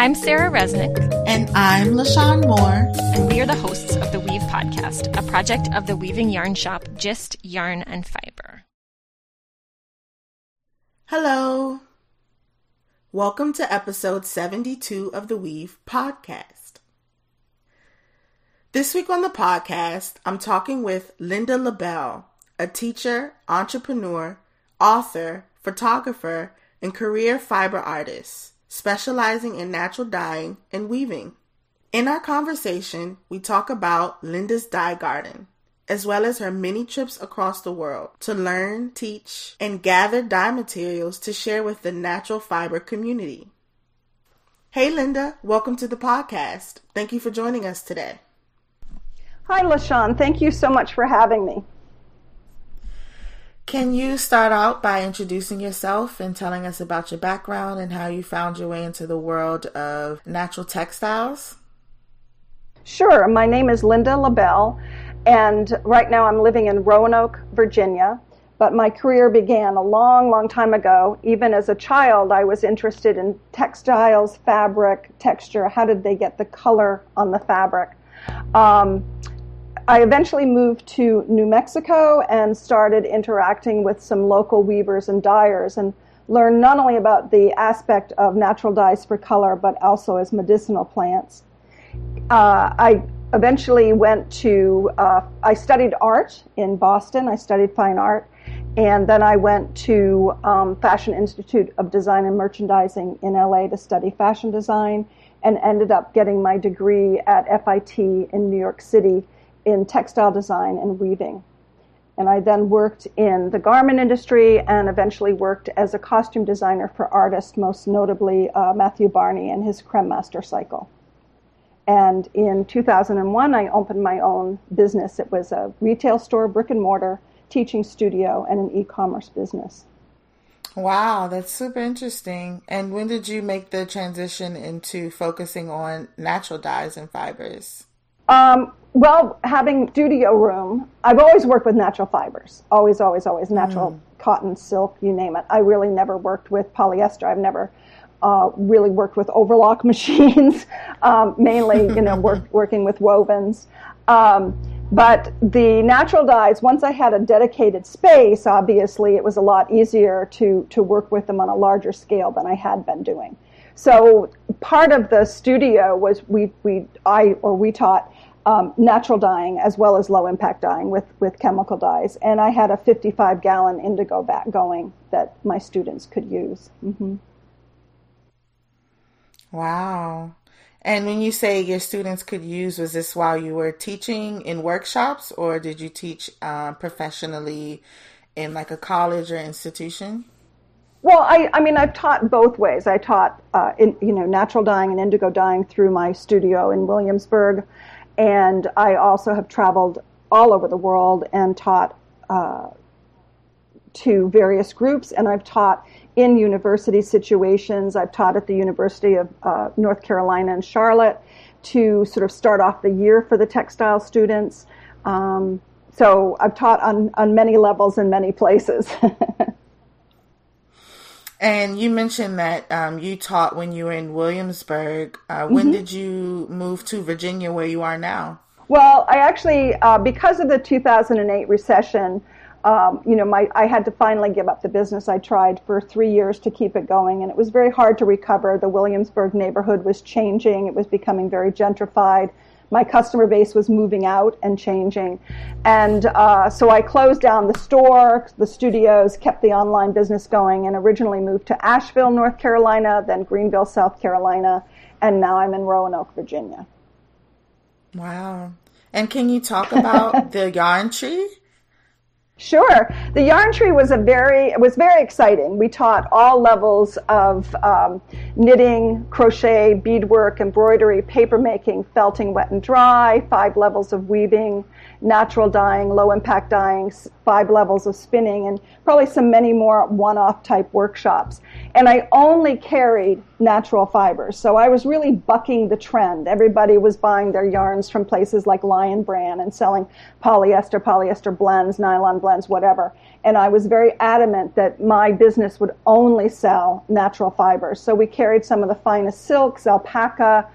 I'm Sarah Resnick. And I'm LaShawn Moore. And we are the hosts of the Weave Podcast, a project of the weaving yarn shop Gist Yarn and Fiber. Hello. Welcome to episode 72 of the Weave Podcast. This week on the podcast, I'm talking with Linda LaBelle, a teacher, entrepreneur, author, photographer, and career fiber artist specializing in natural dyeing and weaving. In our conversation, we talk about Linda's Dye Garden, as well as her many trips across the world to learn, teach, and gather dye materials to share with the natural fiber community. Hey, Linda, welcome to the podcast. Thank you for joining us today. Hi, LaShawn. Thank you so much for having me. Can you start out by introducing yourself and telling us about your background and how you found your way into the world of natural textiles? Sure. My name is Linda LaBelle, and right now I'm living in Roanoke, Virginia. But my career began a long, long time ago. Even as a child, I was interested in textiles, fabric, texture. How did they get the color on the fabric? Um, I eventually moved to New Mexico and started interacting with some local weavers and dyers and learned not only about the aspect of natural dyes for color, but also as medicinal plants. Uh, I eventually went to, uh, I studied art in Boston, I studied fine art, and then I went to um, Fashion Institute of Design and Merchandising in LA to study fashion design and ended up getting my degree at FIT in New York City in textile design and weaving. And I then worked in the garment industry and eventually worked as a costume designer for artists, most notably uh, Matthew Barney and his Cremaster cycle. And in 2001, I opened my own business. It was a retail store, brick and mortar, teaching studio, and an e commerce business. Wow, that's super interesting. And when did you make the transition into focusing on natural dyes and fibers? Um, well, having studio room, I've always worked with natural fibers. Always, always, always natural mm. cotton, silk, you name it. I really never worked with polyester. I've never uh, really worked with overlock machines. um, mainly, you know, work, working with wovens. Um, but the natural dyes, once I had a dedicated space, obviously it was a lot easier to to work with them on a larger scale than I had been doing. So part of the studio was we we I or we taught um, natural dyeing as well as low impact dyeing with, with chemical dyes. And I had a 55 gallon indigo vat going that my students could use. Mm-hmm. Wow. And when you say your students could use, was this while you were teaching in workshops or did you teach uh, professionally in like a college or institution? Well, I, I mean, I've taught both ways. I taught, uh, in, you know, natural dyeing and indigo dyeing through my studio in Williamsburg. And I also have traveled all over the world and taught uh, to various groups. And I've taught in university situations. I've taught at the University of uh, North Carolina in Charlotte to sort of start off the year for the textile students. Um, so I've taught on, on many levels in many places. And you mentioned that um, you taught when you were in Williamsburg. Uh, when mm-hmm. did you move to Virginia, where you are now? Well, I actually, uh, because of the 2008 recession, um, you know, my I had to finally give up the business. I tried for three years to keep it going, and it was very hard to recover. The Williamsburg neighborhood was changing; it was becoming very gentrified my customer base was moving out and changing. And uh, so I closed down the store, the studios, kept the online business going, and originally moved to Asheville, North Carolina, then Greenville, South Carolina, and now I'm in Roanoke, Virginia. Wow. And can you talk about the yarn tree? Sure. The yarn tree was a very it was very exciting. We taught all levels of um, knitting, crochet, beadwork, embroidery, paper making, felting, wet and dry, five levels of weaving, natural dyeing, low impact dyeing, five levels of spinning, and probably some many more one off type workshops. And I only carried natural fibers. So I was really bucking the trend. Everybody was buying their yarns from places like Lion Brand and selling polyester, polyester blends, nylon blends, whatever. And I was very adamant that my business would only sell natural fibers. So we carried some of the finest silks, alpaca,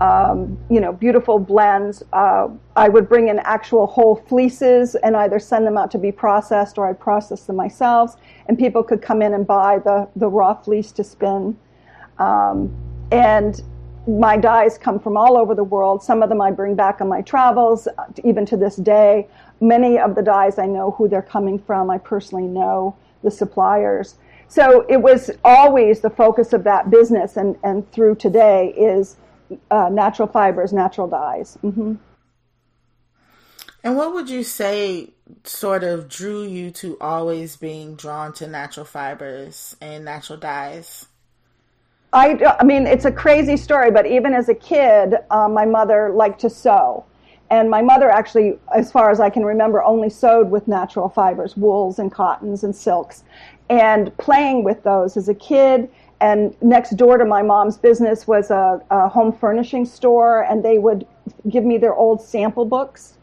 um, you know, beautiful blends. Uh, I would bring in actual whole fleeces and either send them out to be processed or I'd process them myself. And people could come in and buy the, the raw fleece to spin. Um, and my dyes come from all over the world. Some of them I bring back on my travels, uh, even to this day. Many of the dyes I know who they're coming from. I personally know the suppliers. So it was always the focus of that business, and, and through today is uh, natural fibers, natural dyes. Mm-hmm. And what would you say sort of drew you to always being drawn to natural fibers and natural dyes? I, I mean, it's a crazy story, but even as a kid, um, my mother liked to sew. And my mother actually, as far as I can remember, only sewed with natural fibers, wools and cottons and silks. And playing with those as a kid and next door to my mom's business was a, a, home furnishing store and they would give me their old sample books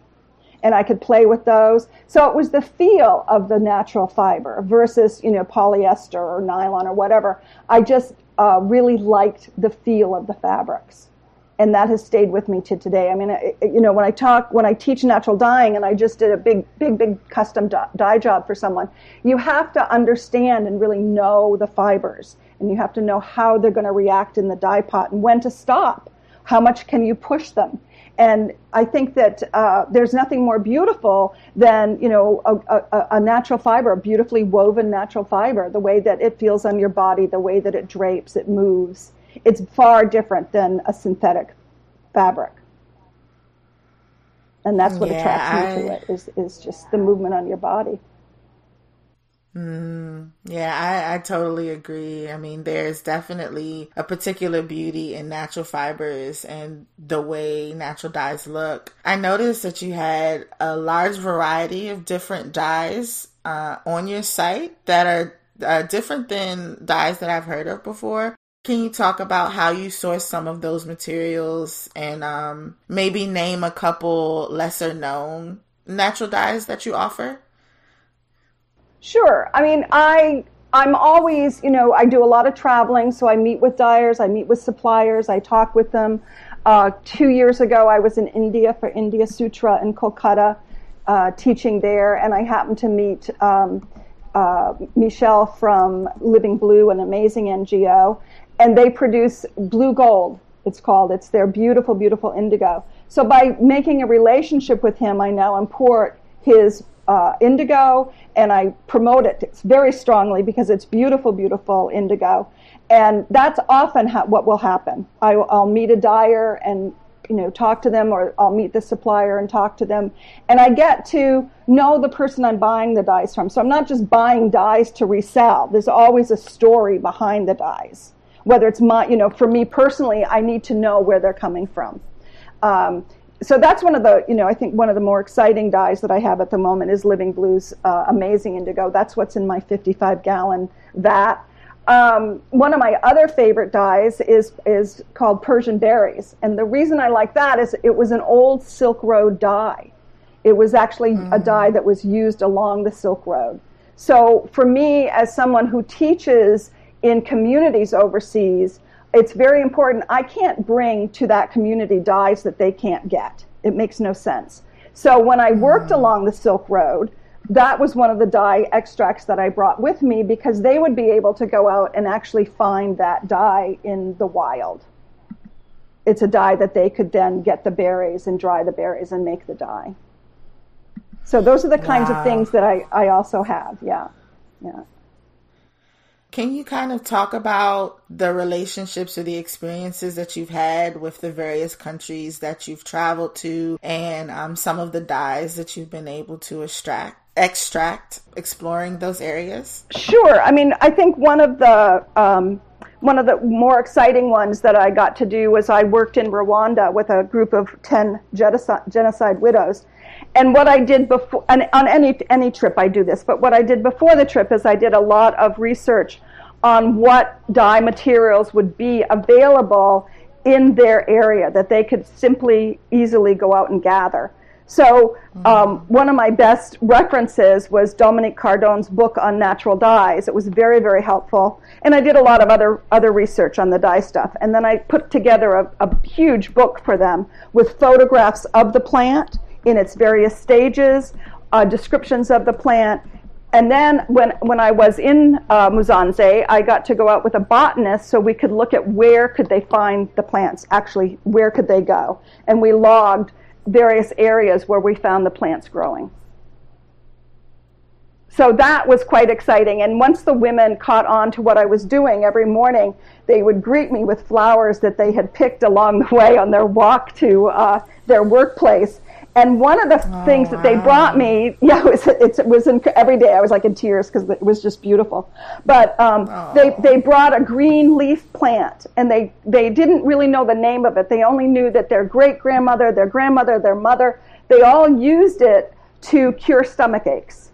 and i could play with those. So it was the feel of the natural fiber versus you know polyester or nylon or whatever. I just uh, really liked the feel of the fabrics and that has stayed with me to today. I mean you know when i talk when i teach natural dyeing and i just did a big big big custom dye job for someone you have to understand and really know the fibers and you have to know how they're going to react in the dye pot and when to stop. How much can you push them? And I think that uh, there's nothing more beautiful than you know a, a, a, natural fiber, a beautifully woven natural fiber. The way that it feels on your body, the way that it drapes, it moves. It's far different than a synthetic fabric, and that's what yeah, attracts me to it. Is is just the movement on your body. Mm, yeah, I, I totally agree. I mean, there's definitely a particular beauty in natural fibers and the way natural dyes look. I noticed that you had a large variety of different dyes uh, on your site that are uh, different than dyes that I've heard of before. Can you talk about how you source some of those materials and um, maybe name a couple lesser known natural dyes that you offer? Sure. I mean, I I'm always, you know, I do a lot of traveling, so I meet with dyers, I meet with suppliers, I talk with them. Uh, two years ago, I was in India for India Sutra in Kolkata, uh, teaching there, and I happened to meet um, uh, Michelle from Living Blue, an amazing NGO, and they produce blue gold. It's called. It's their beautiful, beautiful indigo. So by making a relationship with him, I now import his uh, indigo and I promote it very strongly because it's beautiful, beautiful indigo. And that's often ha- what will happen. I, will meet a dyer and you know talk to them, or I'll meet the supplier and talk to them, and I get to know the person I'm buying the dyes from. So I'm not just buying dyes to resell. There's always a story behind the dyes. Whether it's my, you know, for me personally, I need to know where they're coming from. Um, so that's one of the, you know, I think one of the more exciting dyes that I have at the moment is Living Blue's uh, Amazing Indigo. That's what's in my 55 gallon vat. Um, one of my other favorite dyes is is called Persian Berries, and the reason I like that is it was an old Silk Road dye. It was actually mm. a dye that was used along the Silk Road. So for me, as someone who teaches in communities overseas, it's very important. I can't bring to that community dyes that they can't get. It makes no sense. So when I worked mm. along the Silk Road, that was one of the dye extracts that I brought with me because they would be able to go out and actually find that dye in the wild. It's a dye that they could then get the berries and dry the berries and make the dye. So those are the kinds wow. of things that I, I also have. Yeah. Yeah. Can you kind of talk about the relationships or the experiences that you've had with the various countries that you've traveled to and um, some of the dyes that you've been able to extract? Extract, exploring those areas. Sure. I mean, I think one of the um, one of the more exciting ones that I got to do was I worked in Rwanda with a group of ten genocide, genocide widows, And what I did before, and on any any trip I do this, but what I did before the trip is I did a lot of research on what dye materials would be available in their area that they could simply easily go out and gather. So um, one of my best references was Dominique Cardon's book on natural dyes. It was very, very helpful. And I did a lot of other, other research on the dye stuff. And then I put together a, a huge book for them with photographs of the plant in its various stages, uh, descriptions of the plant. And then when, when I was in uh, Musanze, I got to go out with a botanist so we could look at where could they find the plants, actually, where could they go. And we logged various areas where we found the plants growing. So that was quite exciting. And once the women caught on to what I was doing every morning, they would greet me with flowers that they had picked along the way on their walk to uh, their workplace. And one of the oh, things that they brought me, yeah, it was, it, it was in, every day I was like in tears because it was just beautiful. But um, oh. they, they brought a green leaf plant and they, they didn't really know the name of it. They only knew that their great grandmother, their grandmother, their mother, they all used it to cure stomach aches.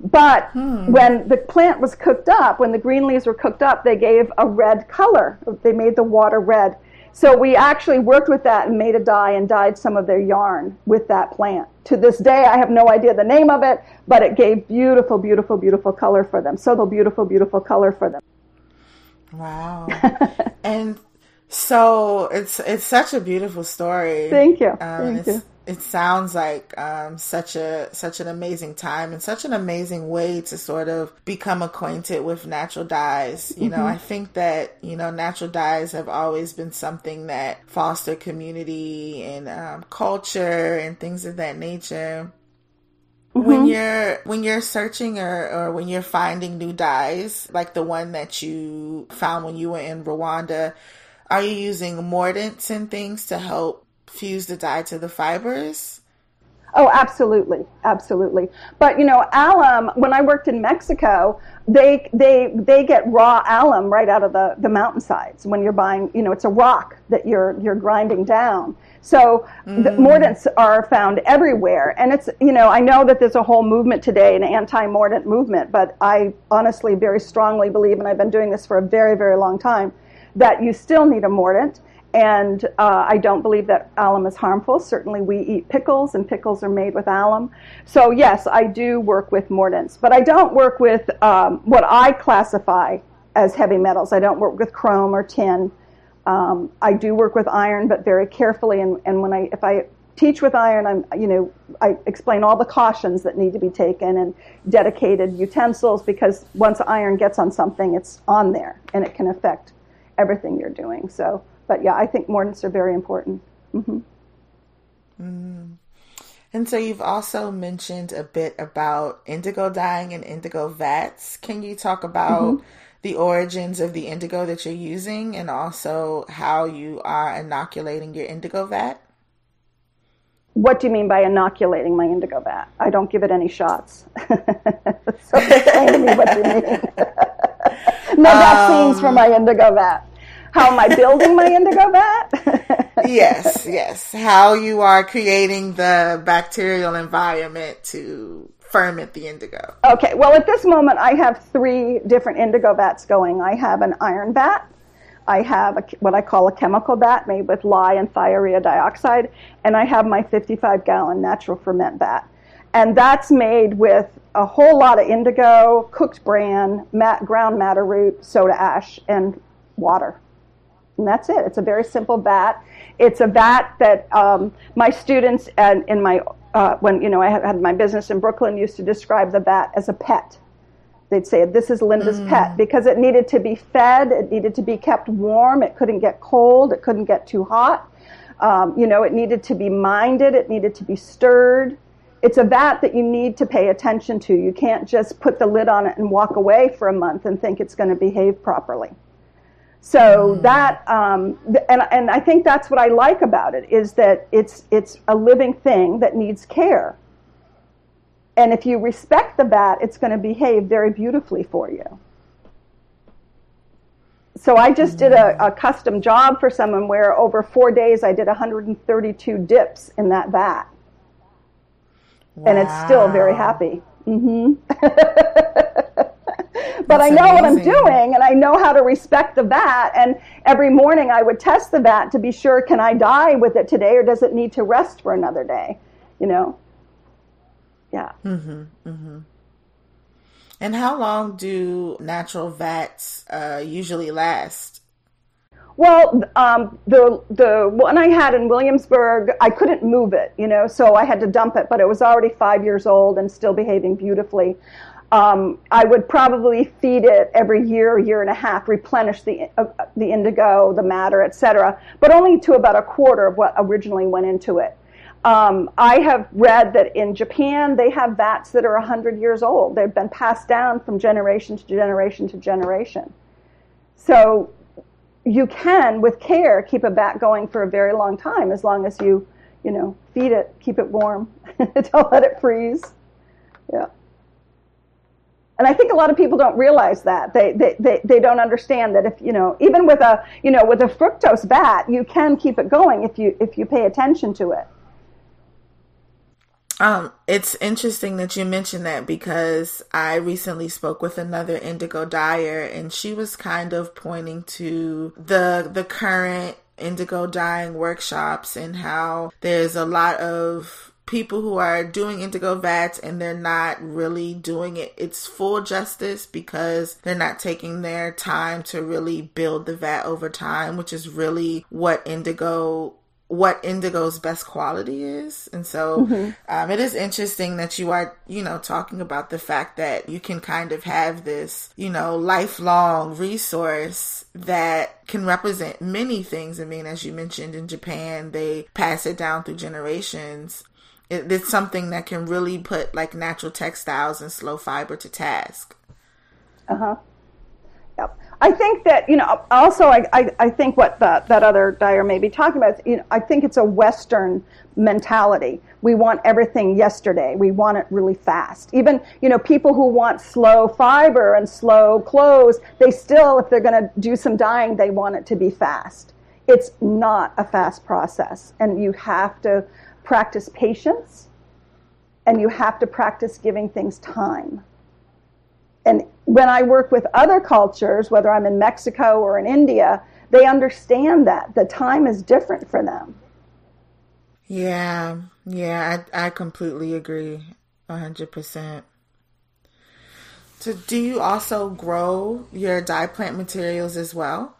But hmm. when the plant was cooked up, when the green leaves were cooked up, they gave a red color. They made the water red. So we actually worked with that and made a dye and dyed some of their yarn with that plant. To this day, I have no idea the name of it, but it gave beautiful, beautiful, beautiful color for them. So the beautiful, beautiful color for them. Wow. and so it's it's such a beautiful story. Thank you. Um, Thank you it sounds like um, such a such an amazing time and such an amazing way to sort of become acquainted with natural dyes. You mm-hmm. know, I think that you know natural dyes have always been something that foster community and um, culture and things of that nature. Mm-hmm. When you're when you're searching or, or when you're finding new dyes, like the one that you found when you were in Rwanda, are you using mordants and things to help fuse the dye to the fibers? Oh, absolutely, absolutely. But you know, alum. When I worked in Mexico, they they they get raw alum right out of the the mountainsides. When you're buying, you know, it's a rock that you're you're grinding down. So mm. the mordants are found everywhere, and it's you know I know that there's a whole movement today, an anti-mordant movement, but I honestly very strongly believe, and I've been doing this for a very very long time, that you still need a mordant and uh, I don't believe that alum is harmful. Certainly, we eat pickles, and pickles are made with alum. So, yes, I do work with mordants, but I don't work with um, what I classify as heavy metals. I don't work with chrome or tin. Um, I do work with iron, but very carefully. And, and when I, if I teach with iron, I'm, you know, I explain all the cautions that need to be taken and dedicated utensils because once iron gets on something, it's on there and it can affect everything you're doing. So but yeah, I think mordants are very important. Mm-hmm. Mm. And so you've also mentioned a bit about indigo dyeing and indigo vats. Can you talk about mm-hmm. the origins of the indigo that you're using and also how you are inoculating your indigo vat? What do you mean by inoculating my indigo vat? I don't give it any shots. so explain to me what you mean. no vaccines um, for my indigo vat. How am I building my indigo vat? yes, yes. How you are creating the bacterial environment to ferment the indigo. Okay, well, at this moment, I have three different indigo vats going. I have an iron vat. I have a, what I call a chemical vat made with lye and thiourea dioxide, and I have my 55 gallon natural ferment vat. And that's made with a whole lot of indigo, cooked bran, mat, ground madder root, soda ash, and water. And that's it. It's a very simple vat. It's a vat that um, my students and in my uh, when you know I had my business in Brooklyn used to describe the vat as a pet. They'd say this is Linda's mm. pet because it needed to be fed. It needed to be kept warm. It couldn't get cold. It couldn't get too hot. Um, you know, it needed to be minded. It needed to be stirred. It's a vat that you need to pay attention to. You can't just put the lid on it and walk away for a month and think it's going to behave properly. So mm. that, um, and, and I think that's what I like about it is that it's, it's a living thing that needs care. And if you respect the vat, it's going to behave very beautifully for you. So I just did a, a, custom job for someone where over four days I did 132 dips in that vat, wow. and it's still very happy. Mm-hmm. but I know amazing. what I'm doing and I know how to respect the vat. And every morning I would test the vat to be sure can I dye with it today or does it need to rest for another day? You know? Yeah. Mm-hmm. Mm-hmm. And how long do natural vats uh, usually last? Well, um, the the one I had in Williamsburg, I couldn't move it, you know, so I had to dump it. But it was already five years old and still behaving beautifully. Um, I would probably feed it every year, year and a half, replenish the uh, the indigo, the madder, etc. But only to about a quarter of what originally went into it. Um, I have read that in Japan they have vats that are 100 years old. They've been passed down from generation to generation to generation. So you can, with care, keep a vat going for a very long time as long as you, you know, feed it, keep it warm, don't let it freeze. Yeah. And I think a lot of people don't realize that. They, they, they, they don't understand that if, you know, even with a, you know, with a fructose vat, you can keep it going if you, if you pay attention to it. Um, it's interesting that you mentioned that because I recently spoke with another indigo dyer and she was kind of pointing to the the current indigo dyeing workshops and how there's a lot of people who are doing indigo vats and they're not really doing it its full justice because they're not taking their time to really build the vat over time, which is really what indigo what indigo's best quality is. And so mm-hmm. um, it is interesting that you are you know talking about the fact that you can kind of have this you know lifelong resource that can represent many things. I mean as you mentioned in japan they pass it down through generations it, it's something that can really put like natural textiles and slow fiber to task uh-huh Yep. I think that you know. Also, I, I, I think what the, that other dyer may be talking about. You know, I think it's a Western mentality. We want everything yesterday. We want it really fast. Even you know, people who want slow fiber and slow clothes, they still, if they're going to do some dyeing, they want it to be fast. It's not a fast process, and you have to practice patience, and you have to practice giving things time and when I work with other cultures, whether I'm in Mexico or in India, they understand that the time is different for them. Yeah, yeah, I, I completely agree, hundred percent. So, do you also grow your dye plant materials as well?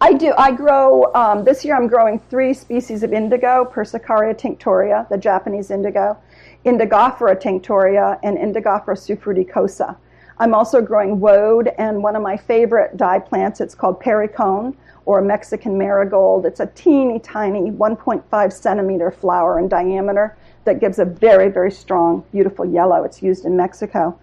I do. I grow, um, this year I'm growing three species of indigo Persicaria tinctoria, the Japanese indigo, Indigofera tinctoria, and Indigofera suffruticosa. I'm also growing woad and one of my favorite dye plants, it's called pericone or Mexican marigold. It's a teeny tiny 1.5 centimeter flower in diameter that gives a very, very strong, beautiful yellow. It's used in Mexico.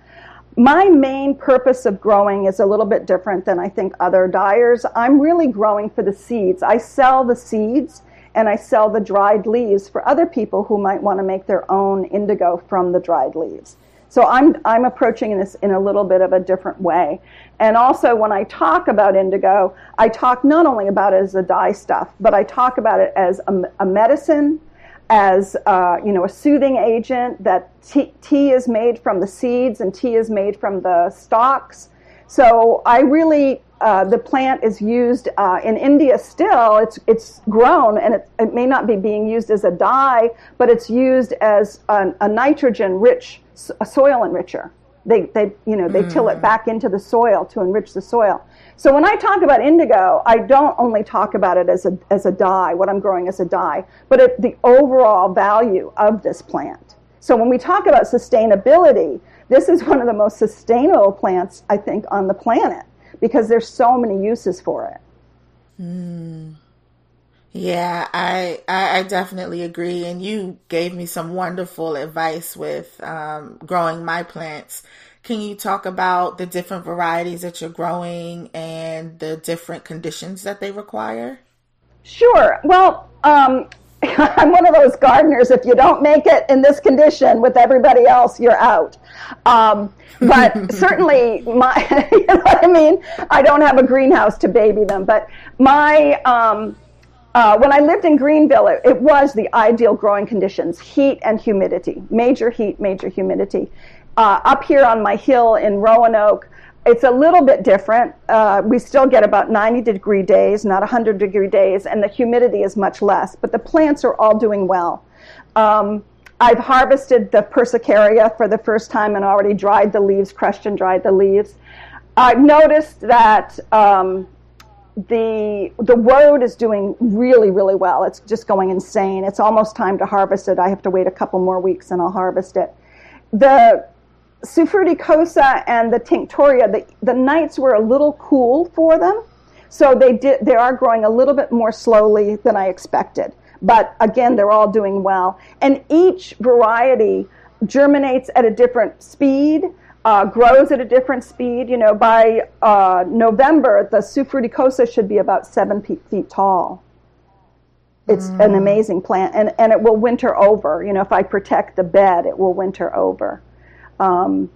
My main purpose of growing is a little bit different than I think other dyers. I'm really growing for the seeds. I sell the seeds and I sell the dried leaves for other people who might want to make their own indigo from the dried leaves. So I'm, I'm approaching this in a little bit of a different way. And also, when I talk about indigo, I talk not only about it as a dye stuff, but I talk about it as a, a medicine, as uh, you know, a soothing agent. That tea, tea is made from the seeds, and tea is made from the stalks. So I really uh, the plant is used uh, in India still. It's it's grown and it, it, may not be being used as a dye, but it's used as a, a nitrogen rich a soil enricher. They, they, you know, they mm. till it mm. back into the soil to enrich the soil. So when I talk about indigo, I don't only talk about it as a, as a dye, what I'm growing as a dye, but it, the overall value of this plant. So when we talk about sustainability, this is one of the most sustainable plants, I think, on the planet because there's so many uses for it. Mm. Yeah, I, I, definitely agree, and you gave me some wonderful advice with um, growing my plants. Can you talk about the different varieties that you're growing and the different conditions that they require? Sure. Well, um, I'm one of those gardeners. If you don't make it in this condition with everybody else, you're out. Um, but certainly, my you know what I mean. I don't have a greenhouse to baby them, but my um, uh, when I lived in Greenville, it, it, was the ideal growing conditions heat and humidity, major heat, major humidity. Uh, up here on my hill in Roanoke, it's a little bit different. Uh, we still get about 90 degree days, not 100 degree days, and the humidity is much less, but the plants are all doing well. Um, I've harvested the persicaria for the first time and already dried the leaves, crushed and dried the leaves. I've noticed that um, the the woad is doing really really well. It's just going insane. It's almost time to harvest it. I have to wait a couple more weeks and I'll harvest it. The Fruticosa and the Tinctoria, the, the nights were a little cool for them, so they did they are growing a little bit more slowly than I expected. But again, they're all doing well, and each variety germinates at a different speed uh, grows at a different speed. You know, by uh, November, the Fruticosa should be about seven feet, feet tall. It's mm. an amazing plant, and, and it will winter over. You know, if I protect the bed, it will winter over. Um,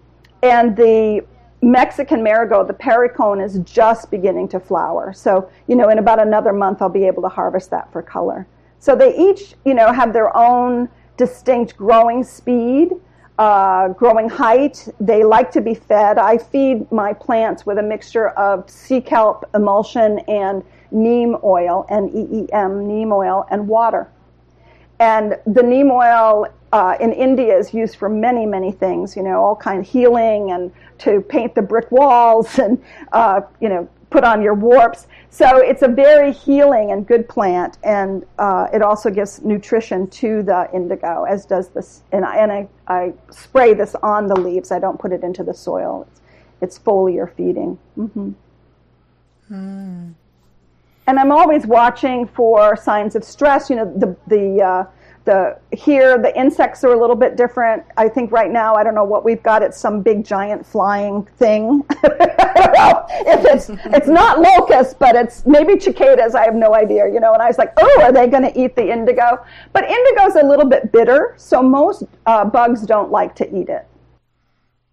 and the Mexican marigold, the pericone, is just beginning to flower. So, you know, in about another month, I'll be able to harvest that for color. So they each, you know, have their own distinct growing speed uh, growing height. They like to be fed. I feed my plants with a mixture of sea kelp emulsion and neem oil, N-E-E-M, neem oil, and water. And the neem oil uh, in India is used for many, many things, you know, all kind of healing and to paint the brick walls and, uh, you know, put on your warps. So it's a very healing and good plant, and uh, it also gives nutrition to the indigo, as does this. And I, and I, I spray this on the leaves. I don't put it into the soil. It's, it's foliar feeding. Mm-hmm. Mm. And I'm always watching for signs of stress. You know, the the uh, the here the insects are a little bit different. I think right now I don't know what we've got. It's some big giant flying thing. if it's it's not locusts, but it's maybe cicadas. I have no idea. You know, and I was like, oh, are they going to eat the indigo? But indigo's a little bit bitter, so most uh, bugs don't like to eat it.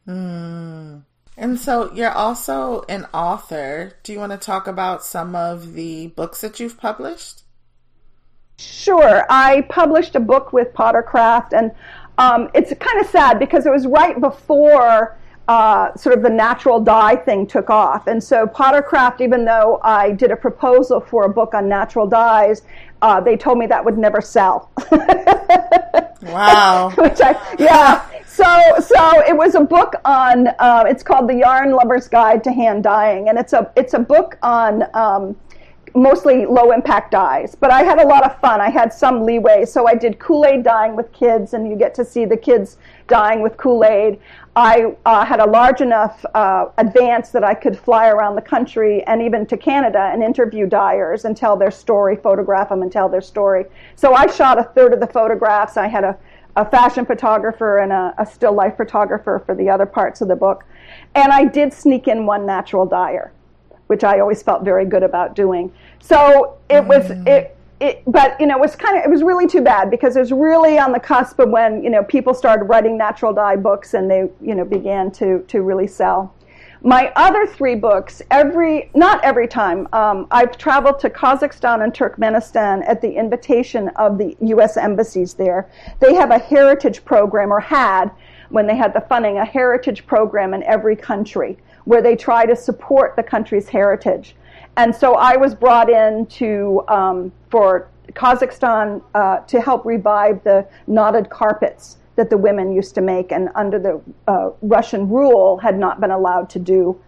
Mm. And so you're also an author. Do you want to talk about some of the books that you've published? Sure. I published a book with Potter Craft, and um, it's kind of sad because it was right before uh, sort of the natural dye thing took off. And so Potter Craft, even though I did a proposal for a book on natural dyes, uh, they told me that would never sell. wow. Which I, yeah. So, so it was a book on. Uh, it's called The Yarn Lover's Guide to Hand Dyeing, and it's a it's a book on um, mostly low impact dyes, but I had a lot of fun. I had some leeway. So I did Kool Aid dyeing with kids, and you get to see the kids dyeing with Kool Aid. I uh, had a large enough uh, advance that I could fly around the country and even to Canada and interview dyers and tell their story, photograph them and tell their story. So I shot a third of the photographs. I had a, a fashion photographer and a, a still life photographer for the other parts of the book. And I did sneak in one natural dyer which I always felt very good about doing. So it was mm. it, it, but you know, it was kind of it was really too bad because it was really on the cusp of when you know people started writing natural dye books and they you know began to to really sell. My other three books, every not every time, um, I've traveled to Kazakhstan and Turkmenistan at the invitation of the U.S. embassies there. They have a heritage program, or had when they had the funding, a heritage program in every country where they try to support the country's heritage. And so I was brought in to, um, for Kazakhstan uh, to help revive the knotted carpets that the women used to make and under the uh, Russian rule had not been allowed to do.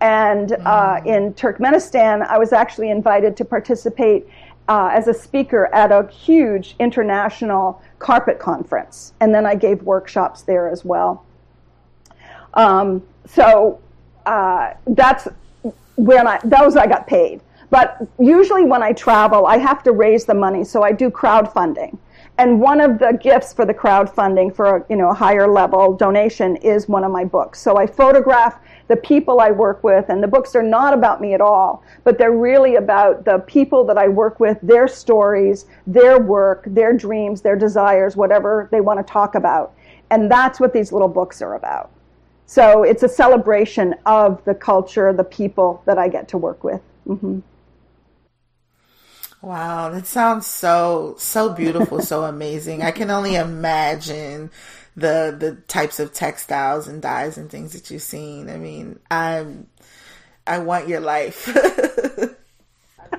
And uh, mm. in Turkmenistan, I was actually invited to participate uh, as a speaker at a huge international carpet conference. And then I gave workshops there as well. Um, so uh, that's when I those I got paid. But usually when I travel, I have to raise the money, so I do crowdfunding. And one of the gifts for the crowdfunding for you know a higher level donation is one of my books. So I photograph the people I work with, and the books are not about me at all, but they're really about the people that I work with, their stories, their work, their dreams, their desires, whatever they want to talk about. And that's what these little books are about. So it's a celebration of the culture, the people that I get to work with. Mm-hmm. Wow, that sounds so so beautiful, so amazing. I can only imagine the the types of textiles and dyes and things that you've seen. I mean, I'm I want your life.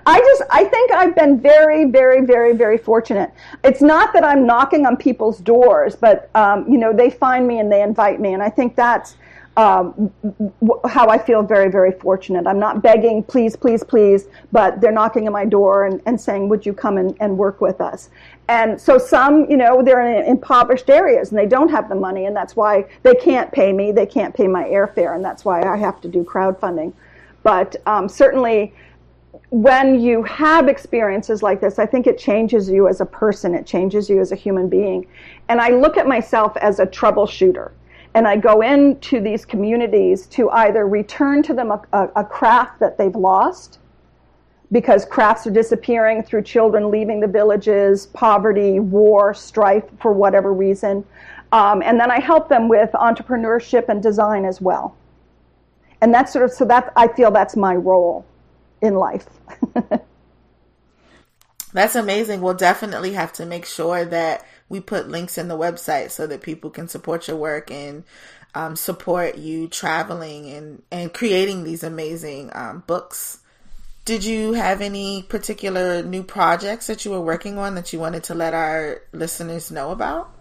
I just I think I've been very very very very fortunate. It's not that I'm knocking on people's doors, but um, you know they find me and they invite me, and I think that's um, how I feel very, very fortunate. I'm not begging, please, please, please, but they're knocking on my door and, and saying, would you come and, and work with us? And so some, you know, they're in impoverished areas and they don't have the money and that's why they can't pay me. They can't pay my airfare and that's why I have to do crowdfunding. But um, certainly when you have experiences like this, I think it changes you as a person. It changes you as a human being. And I look at myself as a troubleshooter and I go into these communities to either return to them a, a, a, craft that they've lost because crafts are disappearing through children leaving the villages, poverty, war, strife for whatever reason. Um, and then I help them with entrepreneurship and design as well. And that's sort of, so that I feel that's my role in life. that's amazing. We'll definitely have to make sure that we put links in the website so that people can support your work and um, support you traveling and, and creating these amazing um, books. Did you have any particular new projects that you were working on that you wanted to let our listeners know about?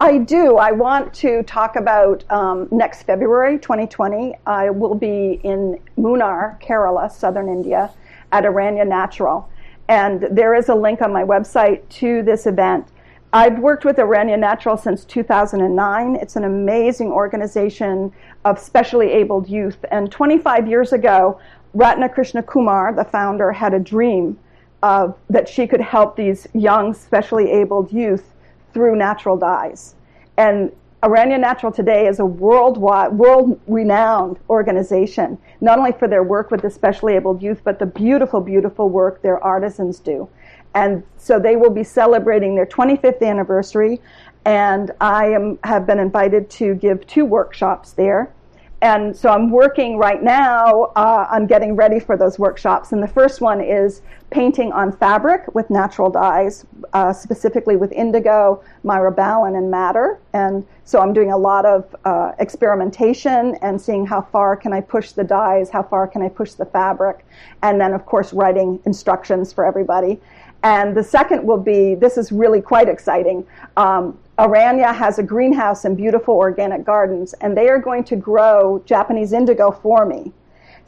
I do. I want to talk about um, next February 2020. I will be in Munnar, Kerala, southern India, at Aranya Natural. And there is a link on my website to this event. I've worked with Aranya Natural since 2009. It's an amazing organization of specially abled youth. And 25 years ago, Ratna Krishna Kumar, the founder, had a dream of that she could help these young, specially abled youth through natural dyes. And Aranya Natural today is a worldwide, world-renowned organization, not only for their work with the specially abled youth, but the beautiful, beautiful work their artisans do. And so they will be celebrating their 25th anniversary. And I am, have been invited to give two workshops there. And so I'm working right now, uh, I'm getting ready for those workshops. And the first one is painting on fabric with natural dyes, uh, specifically with indigo, myrobalan, and madder. And so I'm doing a lot of uh, experimentation and seeing how far can I push the dyes, how far can I push the fabric, and then, of course, writing instructions for everybody. And the second will be this is really quite exciting. Um, Aranya has a greenhouse and beautiful organic gardens, and they are going to grow Japanese indigo for me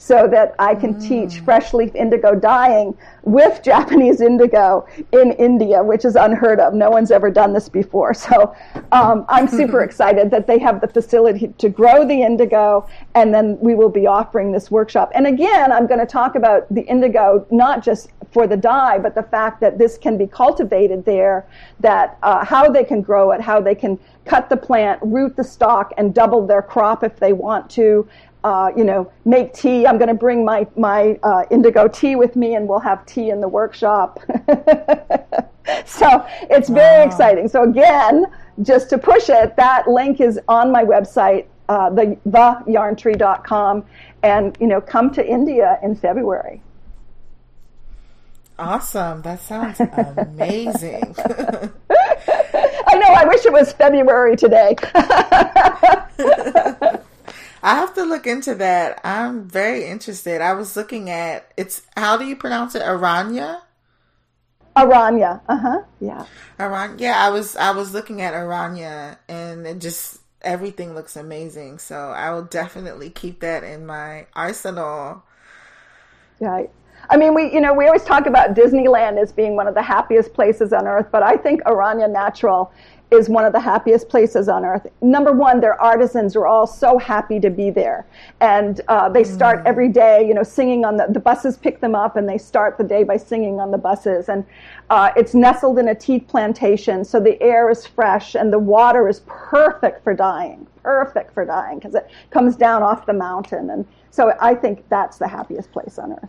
so that I can mm. teach fresh leaf indigo dyeing with Japanese indigo in India, which is unheard of. No one's ever done this before. So um, I'm super excited that they have the facility to grow the indigo, and then we will be offering this workshop. And again, I'm going to talk about the indigo not just for the dye, but the fact that this can be cultivated there, that uh, how they can grow it, how they can cut the plant, root the stock, and double their crop if they want to, uh, you know, make tea. I'm going to bring my my uh, indigo tea with me, and we'll have tea in the workshop. so it's very wow. exciting. So again, just to push it, that link is on my website, uh, the theyarntree.com, and you know, come to India in February. Awesome! That sounds amazing. I know. I wish it was February today. I have to look into that. I'm very interested. I was looking at it's how do you pronounce it? Aranya? Aranya. Uh-huh. Yeah. Aranya. Yeah, I was I was looking at Aranya and it just everything looks amazing. So I will definitely keep that in my arsenal. Right. I mean, we, you know, we always talk about Disneyland as being one of the happiest places on earth, but I think Aranya Natural is one of the happiest places on earth. Number one, their artisans are all so happy to be there. And uh, they start mm. every day, you know, singing on the, the buses pick them up and they start the day by singing on the buses. And uh, it's nestled in a tea plantation, so the air is fresh and the water is perfect for dyeing, perfect for dyeing because it comes down off the mountain. And so I think that's the happiest place on earth.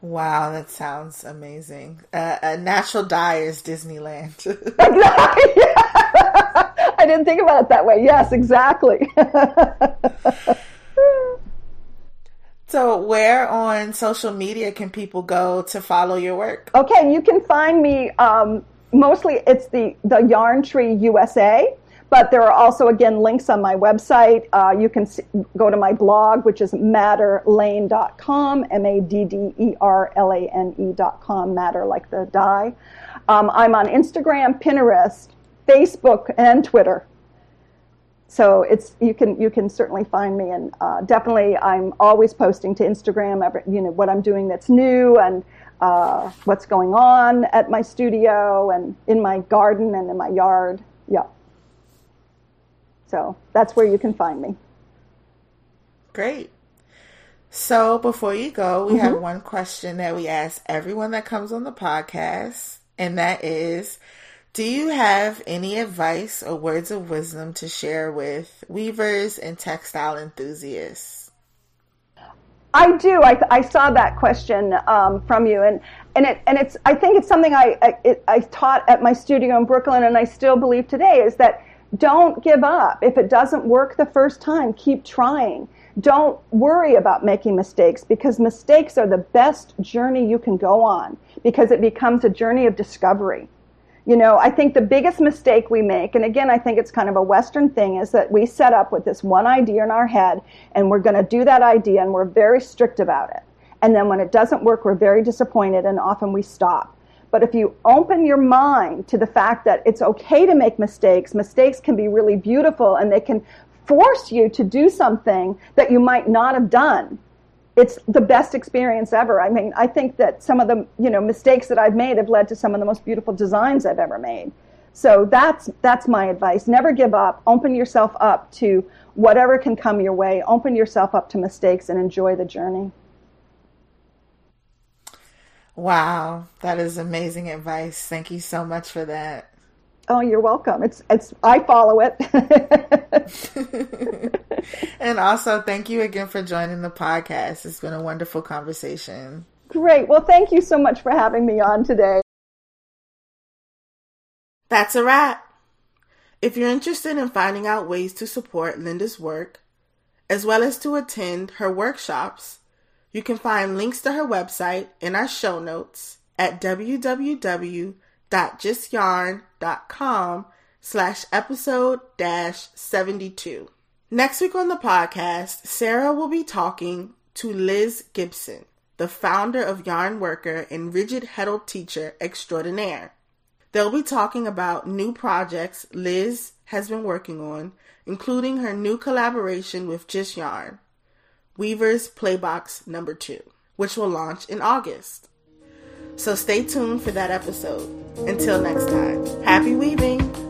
Wow, that sounds amazing. Uh, a natural dye is Disneyland. I didn't think about it that way. Yes, exactly. So, where on social media can people go to follow your work? Okay, you can find me. Um, mostly, it's the the Yarn Tree USA, but there are also again links on my website. Uh, you can see, go to my blog, which is madderlane.com, m a d d e r l a n e.com. madder like the dye. Um, I'm on Instagram, Pinterest, Facebook, and Twitter so it's you can you can certainly find me and uh, definitely I'm always posting to Instagram every, you know what I'm doing that's new and uh, what's going on at my studio and in my garden and in my yard. Yeah. So that's where you can find me. Great. So before you go, we mm-hmm. have one question that we ask everyone that comes on the podcast, and that is do you have any advice or words of wisdom to share with weavers and textile enthusiasts? I do. I, I saw that question um, from you, and and it and it's. I think it's something I I, it, I taught at my studio in Brooklyn, and I still believe today is that don't give up. If it doesn't work the first time, keep trying. Don't worry about making mistakes because mistakes are the best journey you can go on because it becomes a journey of discovery. You know, I think the biggest mistake we make, and again, I think it's kind of a Western thing, is that we set up with this one idea in our head and we're going to do that idea and we're very strict about it. And then when it doesn't work, we're very disappointed and often we stop. But if you open your mind to the fact that it's okay to make mistakes, mistakes can be really beautiful and they can force you to do something that you might not have done it's the best experience ever. I mean, I think that some of the you know mistakes that I've made have led to some of the most beautiful designs I've ever made. So that's that's my advice. Never give up. Open yourself up to whatever can come your way. Open yourself up to mistakes and enjoy the journey. Wow, that is amazing advice. Thank you so much for that. Oh, you're welcome. It's it's I follow it. and also, thank you again for joining the podcast. It's been a wonderful conversation. Great. Well, thank you so much for having me on today. That's a wrap. If you're interested in finding out ways to support Linda's work, as well as to attend her workshops, you can find links to her website in our show notes at www www.gistyarn.com slash episode dash 72. Next week on the podcast, Sarah will be talking to Liz Gipson, the founder of Yarnworker and Rigid Heddle Teacher Extraordinaire. They'll be talking about new projects Liz has been working on, including her new collaboration with Gist Yarn, Weaver's Playbox number 2, which will launch in August. So stay tuned for that episode. Until next time, happy weaving!